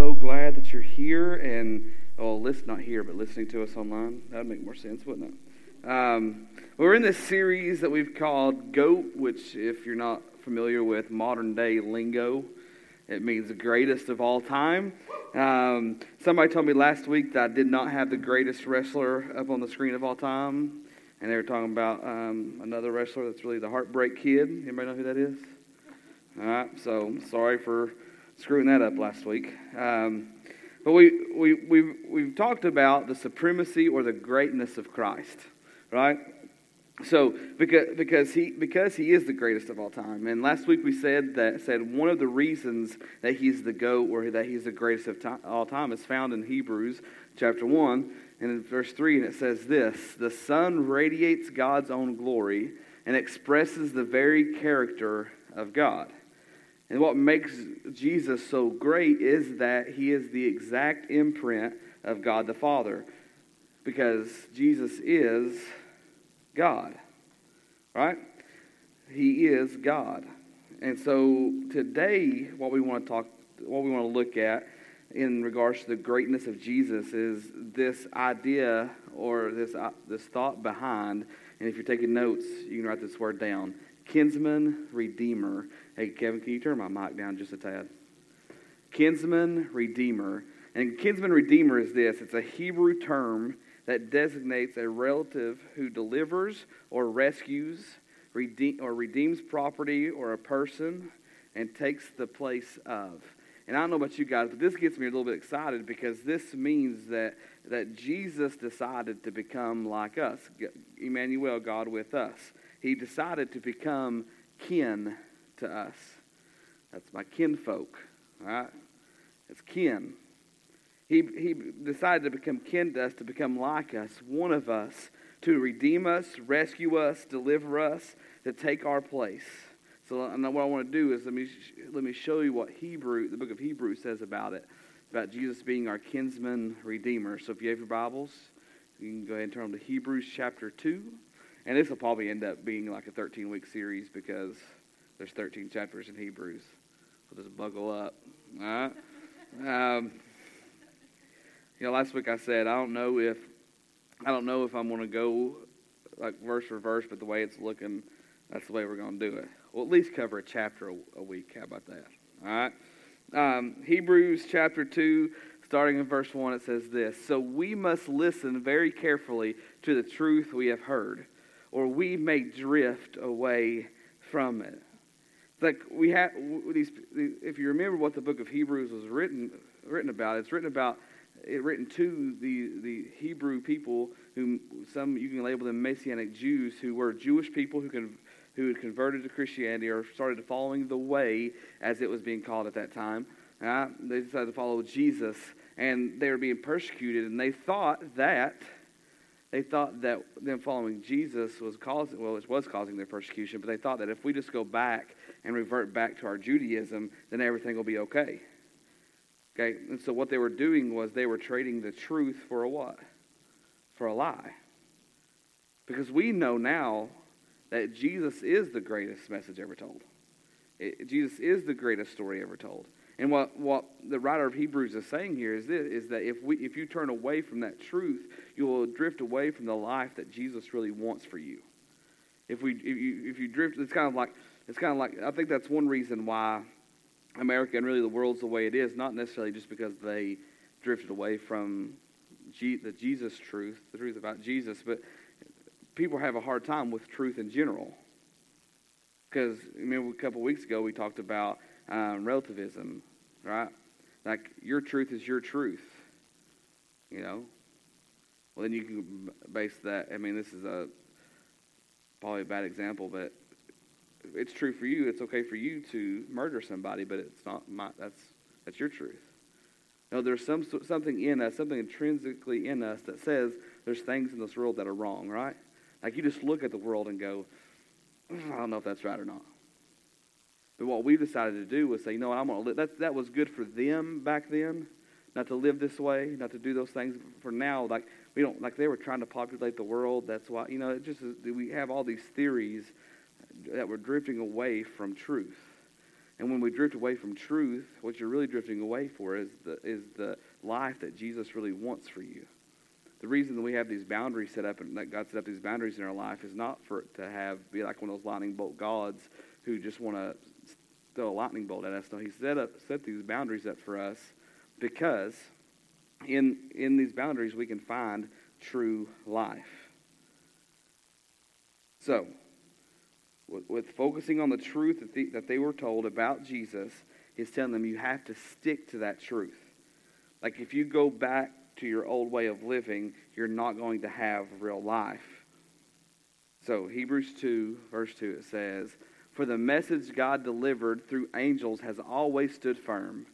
so glad that you're here and, oh, listen, not here, but listening to us online. That would make more sense, wouldn't it? Um, we're in this series that we've called GOAT, which, if you're not familiar with modern day lingo, it means greatest of all time. Um, somebody told me last week that I did not have the greatest wrestler up on the screen of all time. And they were talking about um, another wrestler that's really the Heartbreak Kid. Anybody know who that is? All right, so sorry for screwing that up last week. Um, but we, we, we've, we've talked about the supremacy or the greatness of Christ, right? So because, because, he, because he is the greatest of all time. And last week we said that said one of the reasons that he's the GOAT or that he's the greatest of time, all time is found in Hebrews chapter 1 and in verse 3. And it says this The Son radiates God's own glory and expresses the very character of God. And what makes Jesus so great is that he is the exact imprint of God the Father. Because Jesus is God, right? He is God. And so today, what we want to talk, what we want to look at in regards to the greatness of Jesus is this idea or this, uh, this thought behind, and if you're taking notes, you can write this word down kinsman redeemer. Hey, Kevin, can you turn my mic down just a tad? Kinsman redeemer. And kinsman redeemer is this it's a Hebrew term that designates a relative who delivers or rescues redeem, or redeems property or a person and takes the place of. And I don't know about you guys, but this gets me a little bit excited because this means that, that Jesus decided to become like us, Emmanuel, God with us. He decided to become kin to us. That's my kinfolk, right? It's kin. He, he decided to become kin to us, to become like us, one of us, to redeem us, rescue us, deliver us, to take our place. So what I want to do is let me, let me show you what Hebrew, the book of Hebrews says about it, about Jesus being our kinsman redeemer. So if you have your Bibles, you can go ahead and turn to Hebrews chapter 2. And this will probably end up being like a 13 week series because there's 13 chapters in Hebrews. So just buckle up. All right? Um, you know, last week I said I don't know if I don't know if I'm going to go like verse for verse, but the way it's looking, that's the way we're going to do it. We'll at least cover a chapter a, week. How about that? All right. Um, Hebrews chapter two, starting in verse one, it says this: So we must listen very carefully to the truth we have heard, or we may drift away from it like we have these. If you remember what the book of Hebrews was written written about, it's written about it written to the the Hebrew people whom some you can label them Messianic Jews who were Jewish people who can who had converted to Christianity or started following the way as it was being called at that time. Uh, they decided to follow Jesus, and they were being persecuted, and they thought that they thought that them following Jesus was causing, well, it was causing their persecution, but they thought that if we just go back and revert back to our Judaism, then everything will be okay. Okay, and so what they were doing was they were trading the truth for a what? For a lie. Because we know now that Jesus is the greatest message ever told. It, Jesus is the greatest story ever told. And what, what the writer of Hebrews is saying here is this, is that if, we, if you turn away from that truth, you will drift away from the life that Jesus really wants for you. If, we, if, you, if you drift, it's kind of like, it's kind of like, I think that's one reason why America and really the world's the way it is, not necessarily just because they drifted away from G, the Jesus truth, the truth about Jesus, but people have a hard time with truth in general. Because, remember, a couple weeks ago we talked about um, relativism right? Like your truth is your truth, you know. Well, then you can base that. I mean, this is a probably a bad example, but it's true for you. It's okay for you to murder somebody, but it's not my. That's that's your truth. No, there's some something in us, something intrinsically in us that says there's things in this world that are wrong, right? Like you just look at the world and go, I don't know if that's right or not. But what we decided to do was say, you know what, I'm going to. That, that was good for them back then, not to live this way, not to do those things. For now, like we don't like they were trying to populate the world. That's why you know it just we have all these theories that we're drifting away from truth. And when we drift away from truth, what you're really drifting away for is the, is the life that Jesus really wants for you. The reason that we have these boundaries set up and that God set up these boundaries in our life is not for it to have be like one of those lightning bolt gods who just want to throw a lightning bolt at us. No, He set up set these boundaries up for us because in in these boundaries we can find true life. So, with, with focusing on the truth that, the, that they were told about Jesus, he's telling them you have to stick to that truth. Like if you go back to your old way of living, you're not going to have real life. So, Hebrews 2, verse 2, it says, For the message God delivered through angels has always stood firm,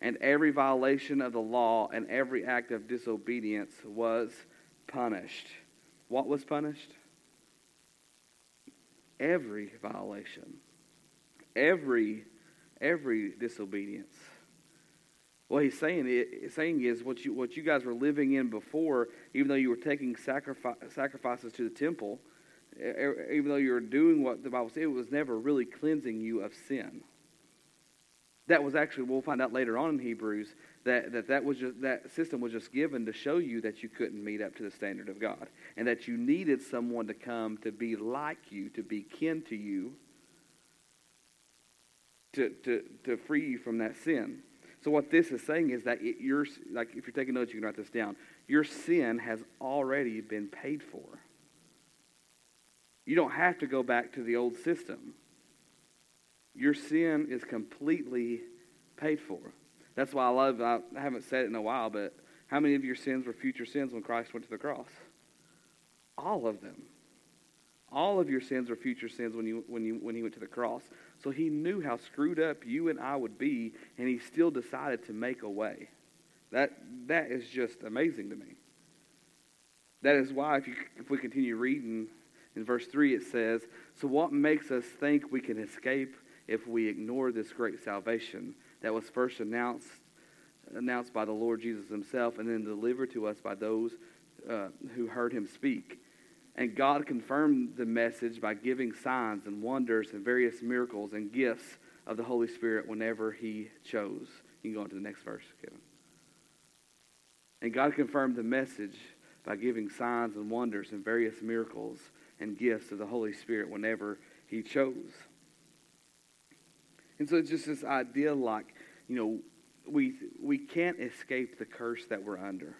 and every violation of the law and every act of disobedience was punished. What was punished? every violation, every every disobedience. What he's saying, saying is what you, what you guys were living in before, even though you were taking sacrifice, sacrifices to the temple, even though you were doing what the Bible said, it was never really cleansing you of sin. That was actually, we'll find out later on in Hebrews, that that, that, was just, that system was just given to show you that you couldn't meet up to the standard of God and that you needed someone to come to be like you, to be kin to you, to, to, to free you from that sin. So what this is saying is that it, your, like if you're taking notes, you can write this down. Your sin has already been paid for. You don't have to go back to the old system. Your sin is completely paid for. That's why I love, I haven't said it in a while, but how many of your sins were future sins when Christ went to the cross? All of them. All of your sins were future sins when, you, when, you, when he went to the cross. So he knew how screwed up you and I would be, and he still decided to make a way. That, that is just amazing to me. That is why, if, you, if we continue reading in verse 3, it says, So what makes us think we can escape if we ignore this great salvation that was first announced announced by the Lord Jesus himself and then delivered to us by those uh, who heard him speak. And God confirmed the message by giving signs and wonders and various miracles and gifts of the Holy Spirit whenever he chose. You can go on to the next verse, Kevin. And God confirmed the message by giving signs and wonders and various miracles and gifts of the Holy Spirit whenever he chose. And so it's just this idea like, you know, we, we can't escape the curse that we're under.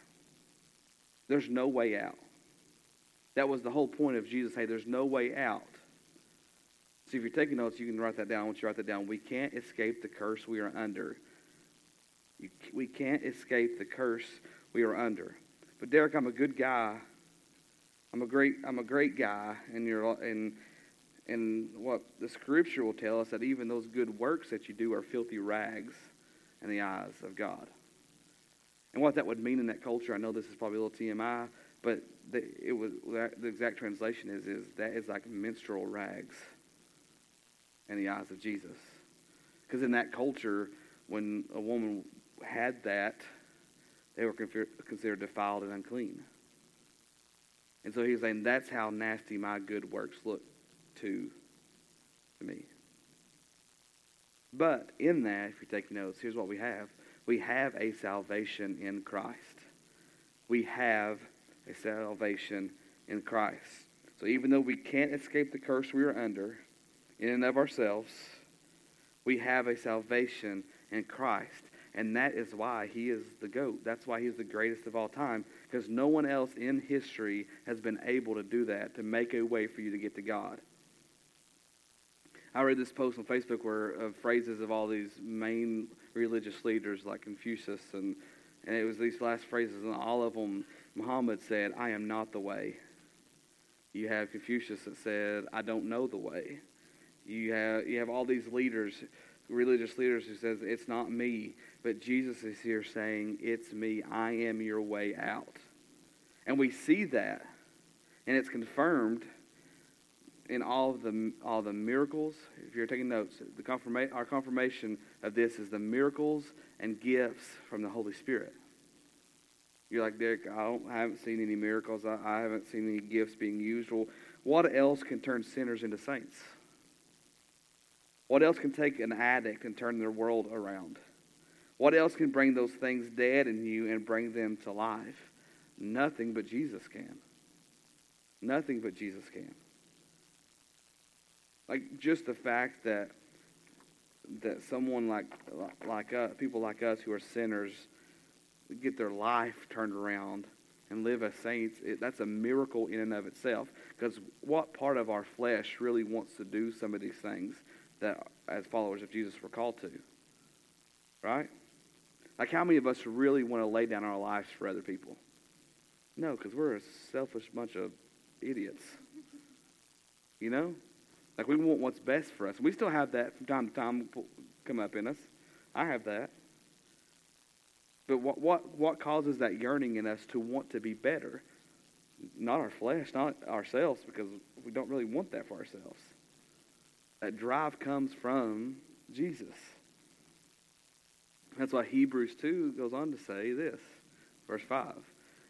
There's no way out. That was the whole point of Jesus. Hey, there's no way out. See, if you're taking notes, you can write that down. I want you to write that down. We can't escape the curse we are under. You, we can't escape the curse we are under. But Derek, I'm a good guy. I'm a great. I'm a great guy, and you're and and what the scripture will tell us that even those good works that you do are filthy rags in the eyes of God. And what that would mean in that culture, I know this is probably a little TMI, but the, it was the exact translation is is that is like menstrual rags in the eyes of Jesus. Because in that culture, when a woman had that, they were considered defiled and unclean. And so he's saying that's how nasty my good works look to, to me. But in that, if you're taking notes, here's what we have. We have a salvation in Christ. We have a salvation in Christ. So even though we can't escape the curse we are under in and of ourselves, we have a salvation in Christ. And that is why he is the GOAT. That's why he's the greatest of all time. Because no one else in history has been able to do that, to make a way for you to get to God. I read this post on Facebook where of phrases of all these main religious leaders like Confucius, and, and it was these last phrases, and all of them, Muhammad said, I am not the way. You have Confucius that said, I don't know the way. You have, you have all these leaders, religious leaders who says, it's not me. But Jesus is here saying, it's me. I am your way out. And we see that. And it's confirmed in all of the all the miracles. If you're taking notes, the confirma- our confirmation of this is the miracles and gifts from the Holy Spirit. You're like Derek. I, I haven't seen any miracles. I, I haven't seen any gifts being used. Well, what else can turn sinners into saints? What else can take an addict and turn their world around? What else can bring those things dead in you and bring them to life? Nothing but Jesus can. Nothing but Jesus can. Like just the fact that that someone like like us, people like us who are sinners get their life turned around and live as saints, it, that's a miracle in and of itself. Because what part of our flesh really wants to do some of these things that, as followers of Jesus, we're called to? Right? Like, how many of us really want to lay down our lives for other people? No, because we're a selfish bunch of idiots. You know? Like, we want what's best for us. We still have that from time to time come up in us. I have that. But what, what, what causes that yearning in us to want to be better? Not our flesh, not ourselves, because we don't really want that for ourselves. That drive comes from Jesus. That's why Hebrews 2 goes on to say this, verse 5.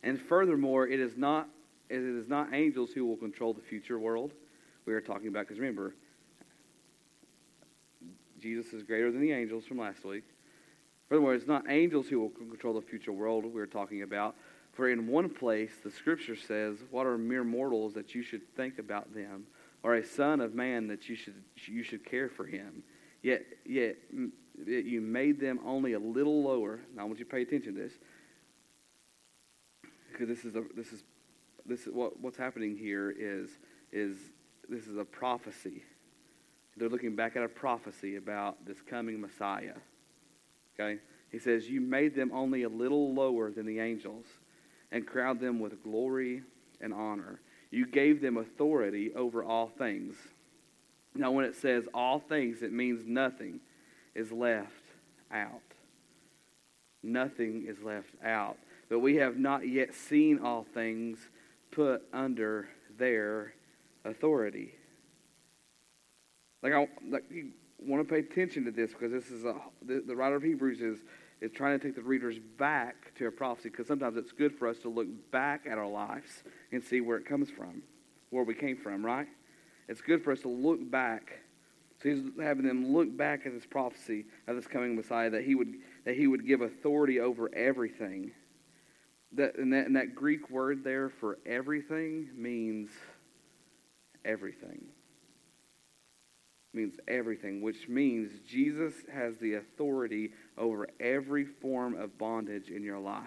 And furthermore, it is not it is not angels who will control the future world. We are talking about because remember, Jesus is greater than the angels from last week. Furthermore, it's not angels who will control the future world we're talking about. For in one place, the scripture says, What are mere mortals that you should think about them, or a son of man that you should, you should care for him? Yet, yet you made them only a little lower. Now, I want you to pay attention to this. Because this is, a, this is, this is what, what's happening here is, is this is a prophecy. They're looking back at a prophecy about this coming Messiah. Okay? He says, You made them only a little lower than the angels and crowned them with glory and honor. You gave them authority over all things. Now, when it says all things, it means nothing is left out. Nothing is left out. But we have not yet seen all things put under their authority. Like, I, like you want to pay attention to this because this is a, the, the writer of Hebrews is, is trying to take the readers back to a prophecy because sometimes it's good for us to look back at our lives and see where it comes from, where we came from, right? It's good for us to look back. He's having them look back at this prophecy of this coming Messiah that he would that he would give authority over everything. That and that, and that Greek word there for everything means everything means everything, which means Jesus has the authority over every form of bondage in your life.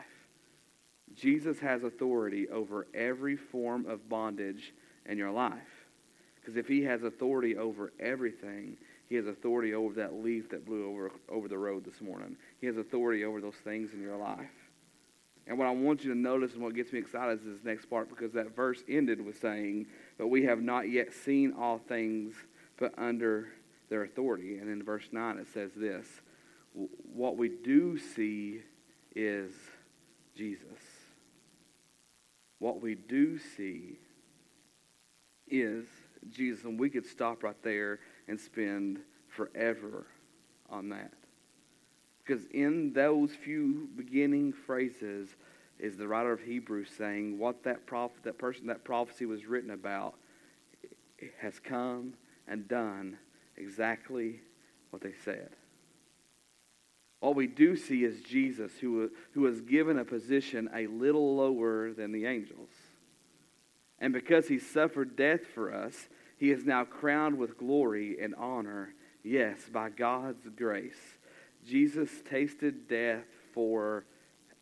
Jesus has authority over every form of bondage in your life. Because if he has authority over everything, he has authority over that leaf that blew over, over the road this morning. He has authority over those things in your life. And what I want you to notice and what gets me excited is this next part because that verse ended with saying, But we have not yet seen all things but under their authority. And in verse 9 it says this What we do see is Jesus. What we do see is Jesus. And we could stop right there and spend forever on that. Because in those few beginning phrases is the writer of Hebrews saying what that prophet, that person, that prophecy was written about has come and done exactly what they said. All we do see is Jesus, who, who was given a position a little lower than the angels. And because he suffered death for us, he is now crowned with glory and honor, yes, by God's grace. Jesus tasted death for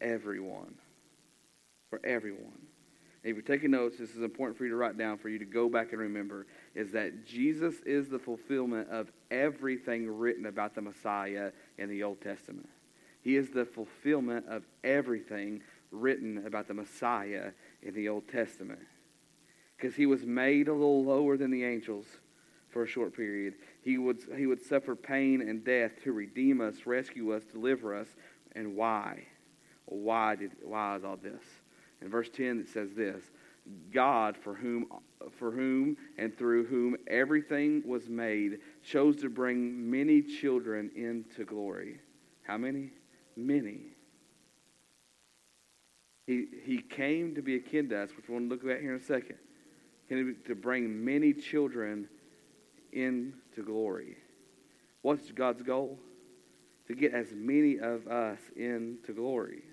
everyone. For everyone. If you're taking notes, this is important for you to write down, for you to go back and remember, is that Jesus is the fulfillment of everything written about the Messiah in the Old Testament. He is the fulfillment of everything written about the Messiah in the Old Testament. Because he was made a little lower than the angels for a short period. He would, he would suffer pain and death to redeem us, rescue us, deliver us. And why? Why did why is all this? In verse 10, it says this God, for whom, for whom and through whom everything was made, chose to bring many children into glory. How many? Many. He, he came to be akin to us, which we'll look at here in a second. To bring many children into glory. What's God's goal? To get as many of us into glory.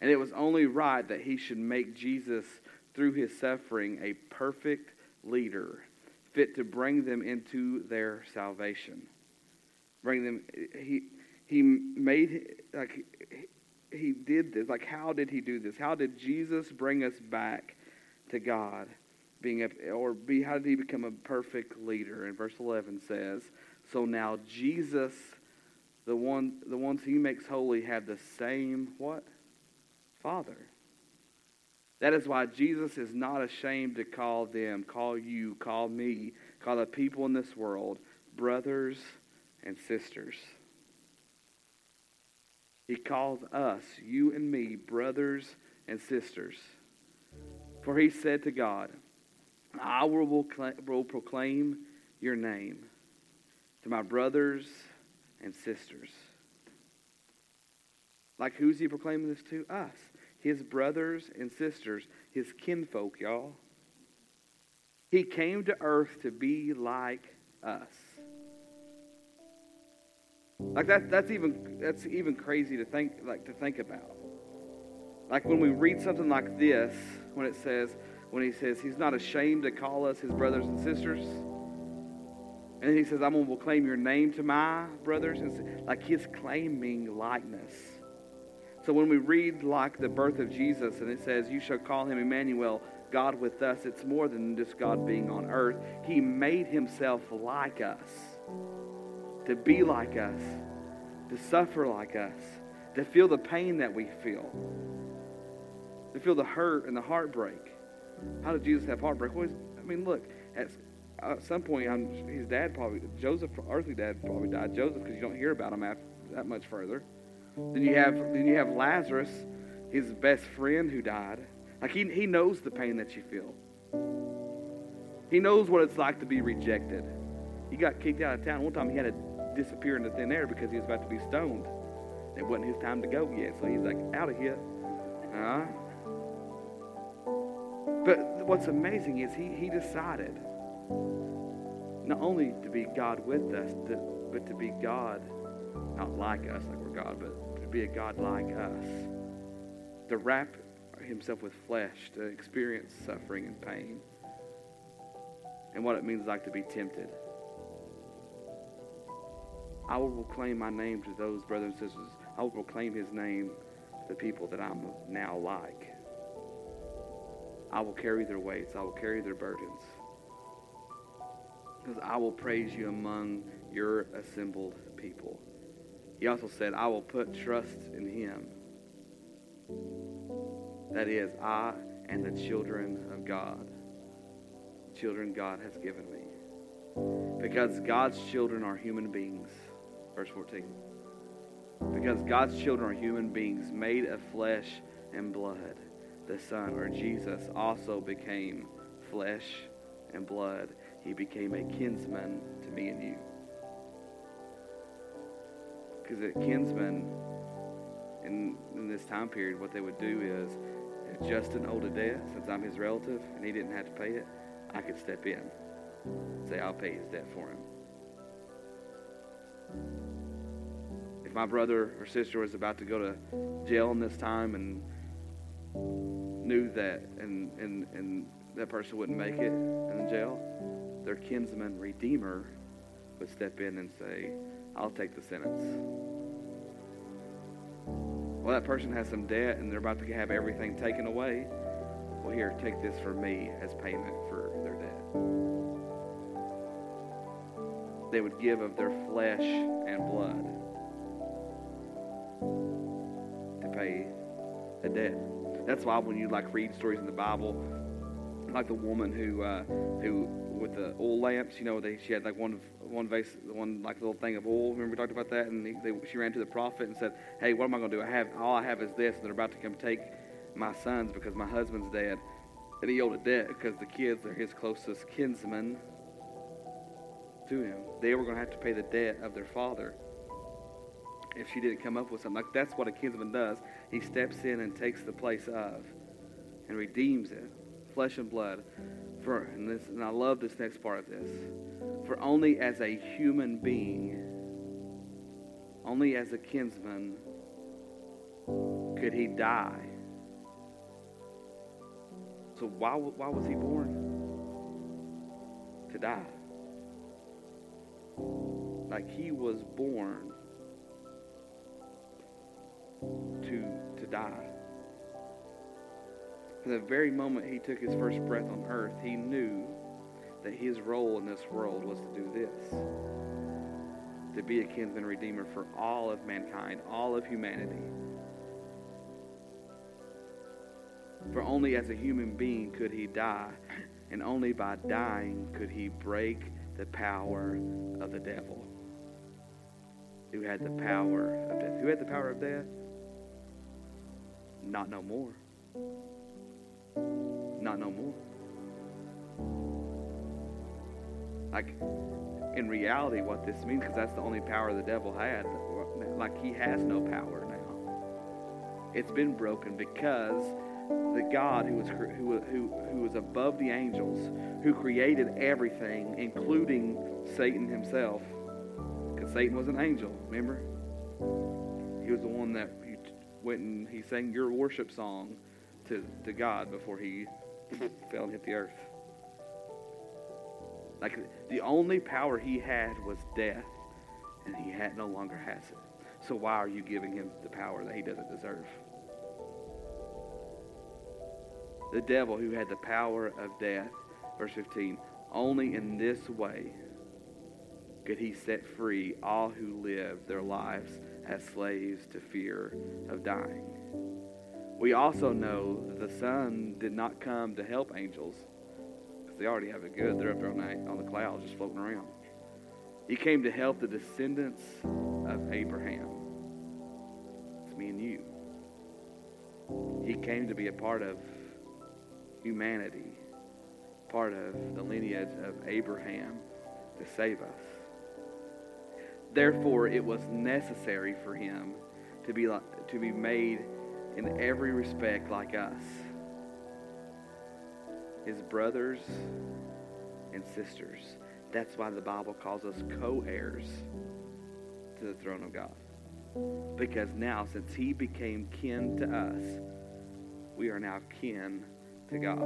And it was only right that he should make Jesus, through his suffering, a perfect leader, fit to bring them into their salvation. Bring them, he, he made, like, he did this. Like, how did he do this? How did Jesus bring us back to God? Being a, or be, how did he become a perfect leader? And verse 11 says, So now Jesus, the one, the ones he makes holy, have the same, what? Father. That is why Jesus is not ashamed to call them, call you, call me, call the people in this world brothers and sisters. He calls us, you and me, brothers and sisters. For he said to God, I will, proclaim your name to my brothers and sisters. Like who's he proclaiming this to? Us. His brothers and sisters, his kinfolk, y'all. He came to earth to be like us. Like that, that's even that's even crazy to think like to think about. Like when we read something like this, when it says, when he says he's not ashamed to call us his brothers and sisters. And then he says, I'm going to proclaim your name to my brothers. And like he's claiming likeness. So when we read like the birth of Jesus and it says, You shall call him Emmanuel, God with us, it's more than just God being on earth. He made himself like us to be like us, to suffer like us, to feel the pain that we feel, feel the hurt and the heartbreak. How did Jesus have heartbreak? Well, I mean, look, at, some point, I'm, his dad probably, Joseph, earthly dad probably died. Joseph, because you don't hear about him after, that much further. Then you have, then you have Lazarus, his best friend who died. Like he, he knows the pain that you feel. He knows what it's like to be rejected. He got kicked out of town. One time he had to disappear into thin air because he was about to be stoned. It wasn't his time to go yet, so he's like, out of here. Uh, but what's amazing is he, he decided not only to be God with us, to, but to be God, not like us, like we're God, but to be a God like us. To wrap himself with flesh, to experience suffering and pain, and what it means like to be tempted. I will proclaim my name to those brothers and sisters. I will proclaim his name to the people that I'm now like. I will carry their weights. I will carry their burdens. Because I will praise you among your assembled people. He also said, I will put trust in him. That is, I and the children of God. Children God has given me. Because God's children are human beings Verse 14. Because God's children are human beings made of flesh and blood. The Son, or Jesus, also became flesh and blood. He became a kinsman to me and you. Because a kinsman, in, in this time period, what they would do is, if Justin owed a debt, since I'm his relative and he didn't have to pay it, I could step in. Say, I'll pay his debt for him. if my brother or sister was about to go to jail in this time and knew that and, and, and that person wouldn't make it in jail, their kinsman redeemer would step in and say, I'll take the sentence. Well, that person has some debt and they're about to have everything taken away. Well, here, take this from me as payment for their debt. They would give of their flesh and blood to pay a debt. That's why when you like read stories in the Bible, like the woman who uh, who with the oil lamps, you know, they, she had like one one vase, one like little thing of oil. Remember we talked about that, and they, she ran to the prophet and said, "Hey, what am I going to do? I have all I have is this, and they're about to come take my sons because my husband's dead." And he owed a debt because the kids are his closest kinsmen to him. They were going to have to pay the debt of their father if she didn't come up with something. Like that's what a kinsman does. He steps in and takes the place of and redeems it flesh and blood. For and this and I love this next part of this. For only as a human being, only as a kinsman could he die. So why why was he born? To die. Like he was born die. From the very moment he took his first breath on earth, he knew that his role in this world was to do this to be a kinsman redeemer for all of mankind, all of humanity. For only as a human being could he die, and only by dying could he break the power of the devil. Who had the power of death? Who had the power of death? Not no more. Not no more. Like, in reality, what this means, because that's the only power the devil had, like, he has no power now. It's been broken because the God who was, who, who, who was above the angels, who created everything, including Satan himself, because Satan was an angel, remember? He was the one that went and he sang your worship song to, to God before he fell and hit the earth. Like the only power he had was death, and he had no longer has it. So why are you giving him the power that he doesn't deserve? The devil who had the power of death, verse 15, only in this way could he set free all who live their lives as slaves to fear of dying. We also know that the Son did not come to help angels they already have it good. They're up there on the, on the clouds just floating around. He came to help the descendants of Abraham. It's me and you. He came to be a part of humanity, part of the lineage of Abraham to save us. Therefore, it was necessary for him to be, like, to be made in every respect like us his brothers and sisters. That's why the Bible calls us co heirs to the throne of God. Because now, since he became kin to us, we are now kin to God.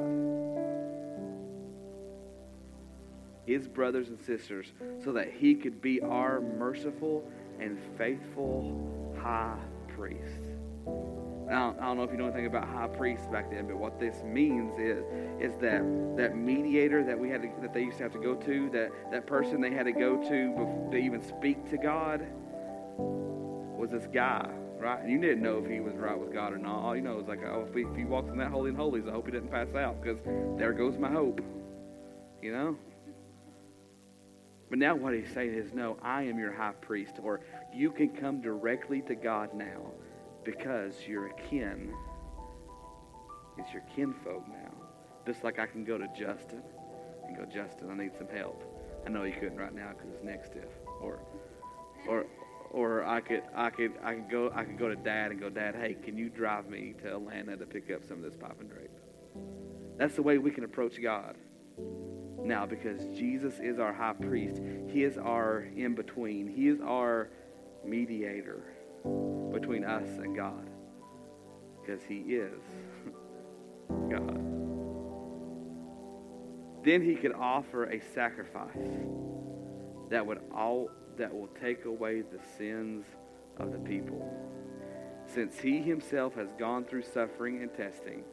His brothers and sisters, so that he could be our merciful and faithful high priest. I don't, I don't, know if you know anything about high priests back then, but what this means is is that that mediator that we had to, that they used to have to go to, that that person they had to go to to even speak to God, was this guy, right? And you didn't know if he was right with God or not. All you know is like, oh, if he, if he walks in that holy and holies, I hope he didn't pass out because there goes my hope, you know. But now what he's saying is, no, I am your high priest, or you can come directly to God now because you're a kin. It's your kinfolk now. Just like I can go to Justin and go, Justin, I need some help. I know you couldn't right now because it's next stiff. Or, or, or I could, I could, I could go, I could go to Dad and go, Dad, hey, can you drive me to Atlanta to pick up some of this pipe and drape? That's the way we can approach God now because Jesus is our high priest. He is our in between. He is our mediator between us and God because he is God. Then he could offer a sacrifice that would all that will take away the sins of the people. Since he himself has gone through suffering and testing,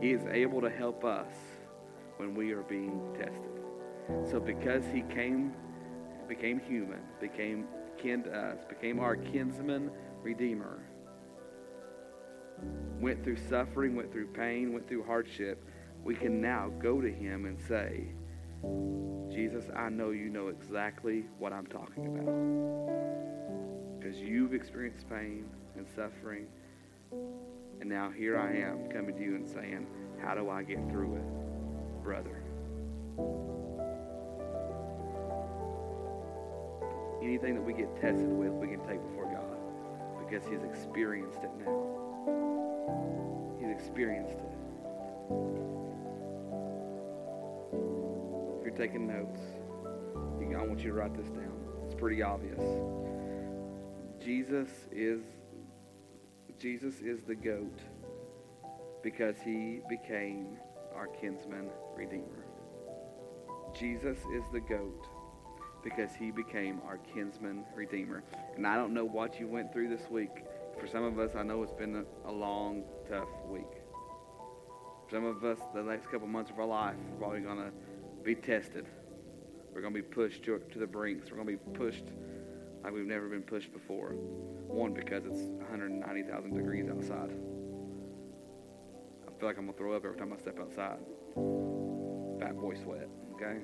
he is able to help us when we are being tested. So because he came became human, became kin to us, became our kinsman redeemer, went through suffering, went through pain, went through hardship, we can now go to him and say, Jesus, I know you know exactly what I'm talking about. Because you've experienced pain and suffering. And now here I am coming to you and saying, How do I get through it, brother? Anything that we get tested with, we can take before God because He's experienced it now. He's experienced it. If you're taking notes, I want you to write this down. It's pretty obvious. Jesus is Jesus is the goat because he became our kinsman redeemer. Jesus is the goat because he became our kinsman redeemer. And I don't know what you went through this week. For some of us, I know it's been a, long, tough week. For some of us, the next couple months of our life, we're probably going to be tested. We're going to be pushed to, to the brinks. We're going to be pushed like we've never been pushed before. One, because it's 190,000 degrees outside. Feel like I'm going to throw up every time I step outside. Fat boy sweat, okay?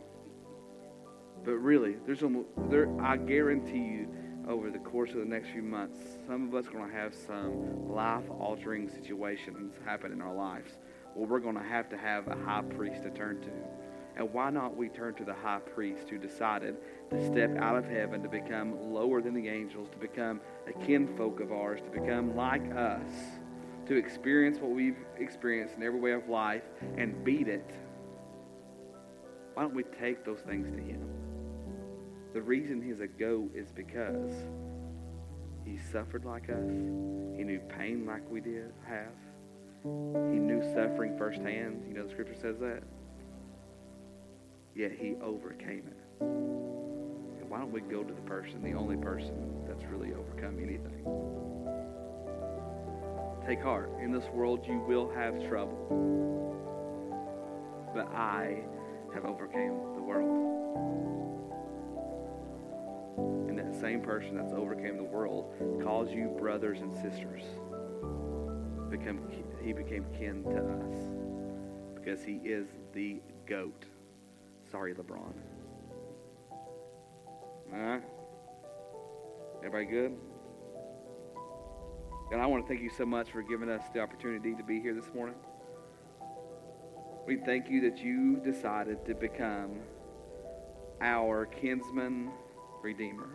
But really, there's almost, there, I guarantee you, over the course of the next few months, some of us are going to have some life-altering situations happen in our lives. Well, we're going to have to have a high priest to turn to. And why not we turn to the high priest who decided to step out of heaven, to become lower than the angels, to become a kinfolk of ours, to become like us, to experience what we've experienced in every way of life and beat it. Why don't we take those things to him? The reason he's a goat is because he suffered like us. He knew pain like we did have. He knew suffering firsthand. You know, the scripture says that. Yet he overcame it. Why don't we go to the person, the only person that's really overcome anything? Take heart. In this world, you will have trouble. But I have overcame the world. And that same person that's overcame the world calls you brothers and sisters. Become, he became kin to us because he is the goat. Sorry, LeBron. All right? Everybody good? And I want to thank you so much for giving us the opportunity to be here this morning. We thank you that you decided to become our kinsman redeemer.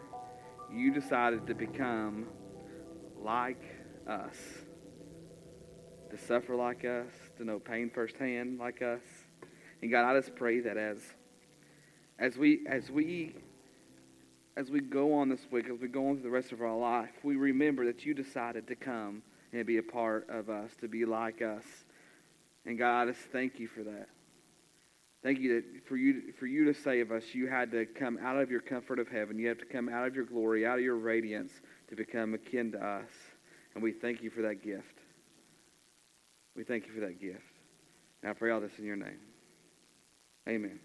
You decided to become like us, to suffer like us, to know pain firsthand like us. And God, I just pray that as as we as we as we go on this week, as we go on through the rest of our life, we remember that you decided to come and be a part of us, to be like us. And God, I just thank you for that. Thank you that for you for you to save us, you had to come out of your comfort of heaven. You have to come out of your glory, out of your radiance to become akin to us. And we thank you for that gift. We thank you for that gift. And I pray all this in your name. Amen.